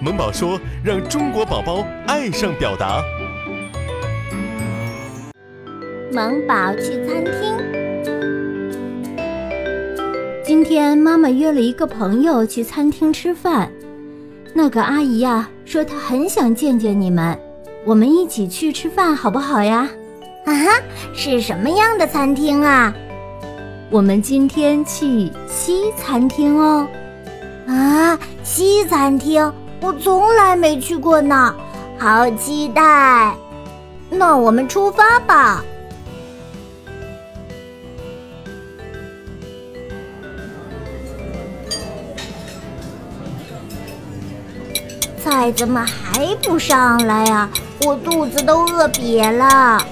萌宝说：“让中国宝宝爱上表达。”萌宝去餐厅。今天妈妈约了一个朋友去餐厅吃饭。那个阿姨呀，说她很想见见你们，我们一起去吃饭好不好呀？啊哈，是什么样的餐厅啊？我们今天去西餐厅哦。啊，西餐厅。我从来没去过呢，好期待！那我们出发吧。菜怎么还不上来呀？我肚子都饿瘪了。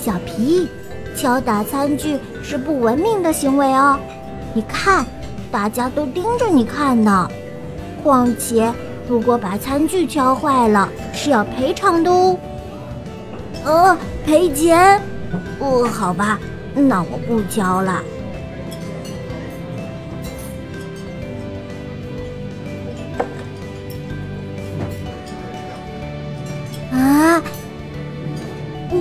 小皮，敲打餐具是不文明的行为哦。你看。大家都盯着你看呢，况且如果把餐具敲坏了是要赔偿的哦。呃，赔钱？哦，好吧，那我不敲了。啊！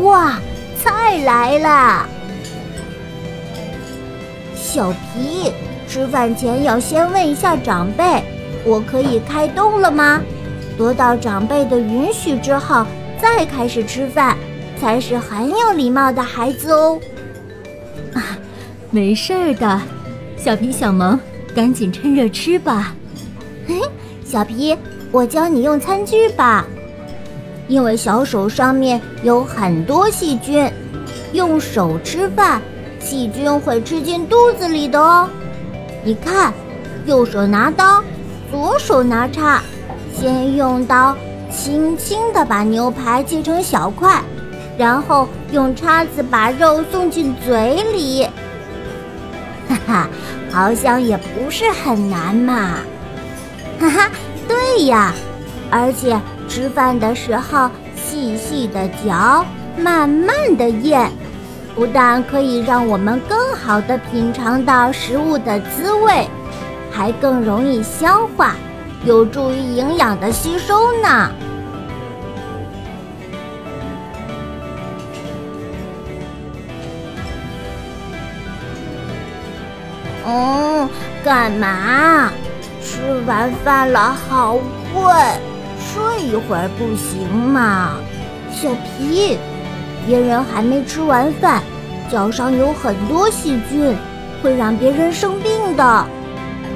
哇，菜来了，小皮。吃饭前要先问一下长辈，我可以开动了吗？得到长辈的允许之后再开始吃饭，才是很有礼貌的孩子哦。啊，没事儿的，小皮小萌，赶紧趁热吃吧。嘿，小皮，我教你用餐具吧，因为小手上面有很多细菌，用手吃饭，细菌会吃进肚子里的哦。你看，右手拿刀，左手拿叉，先用刀轻轻地把牛排切成小块，然后用叉子把肉送进嘴里。哈哈，好像也不是很难嘛。哈哈，对呀，而且吃饭的时候细细的嚼，慢慢的咽。不但可以让我们更好的品尝到食物的滋味，还更容易消化，有助于营养的吸收呢。嗯，干嘛？吃完饭了，好困，睡一会儿不行吗？小皮。别人还没吃完饭脚上有很多细菌会让别人生病的。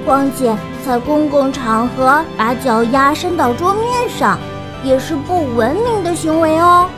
况且在公共场合把脚丫伸到桌面上也是不文明的行为哦。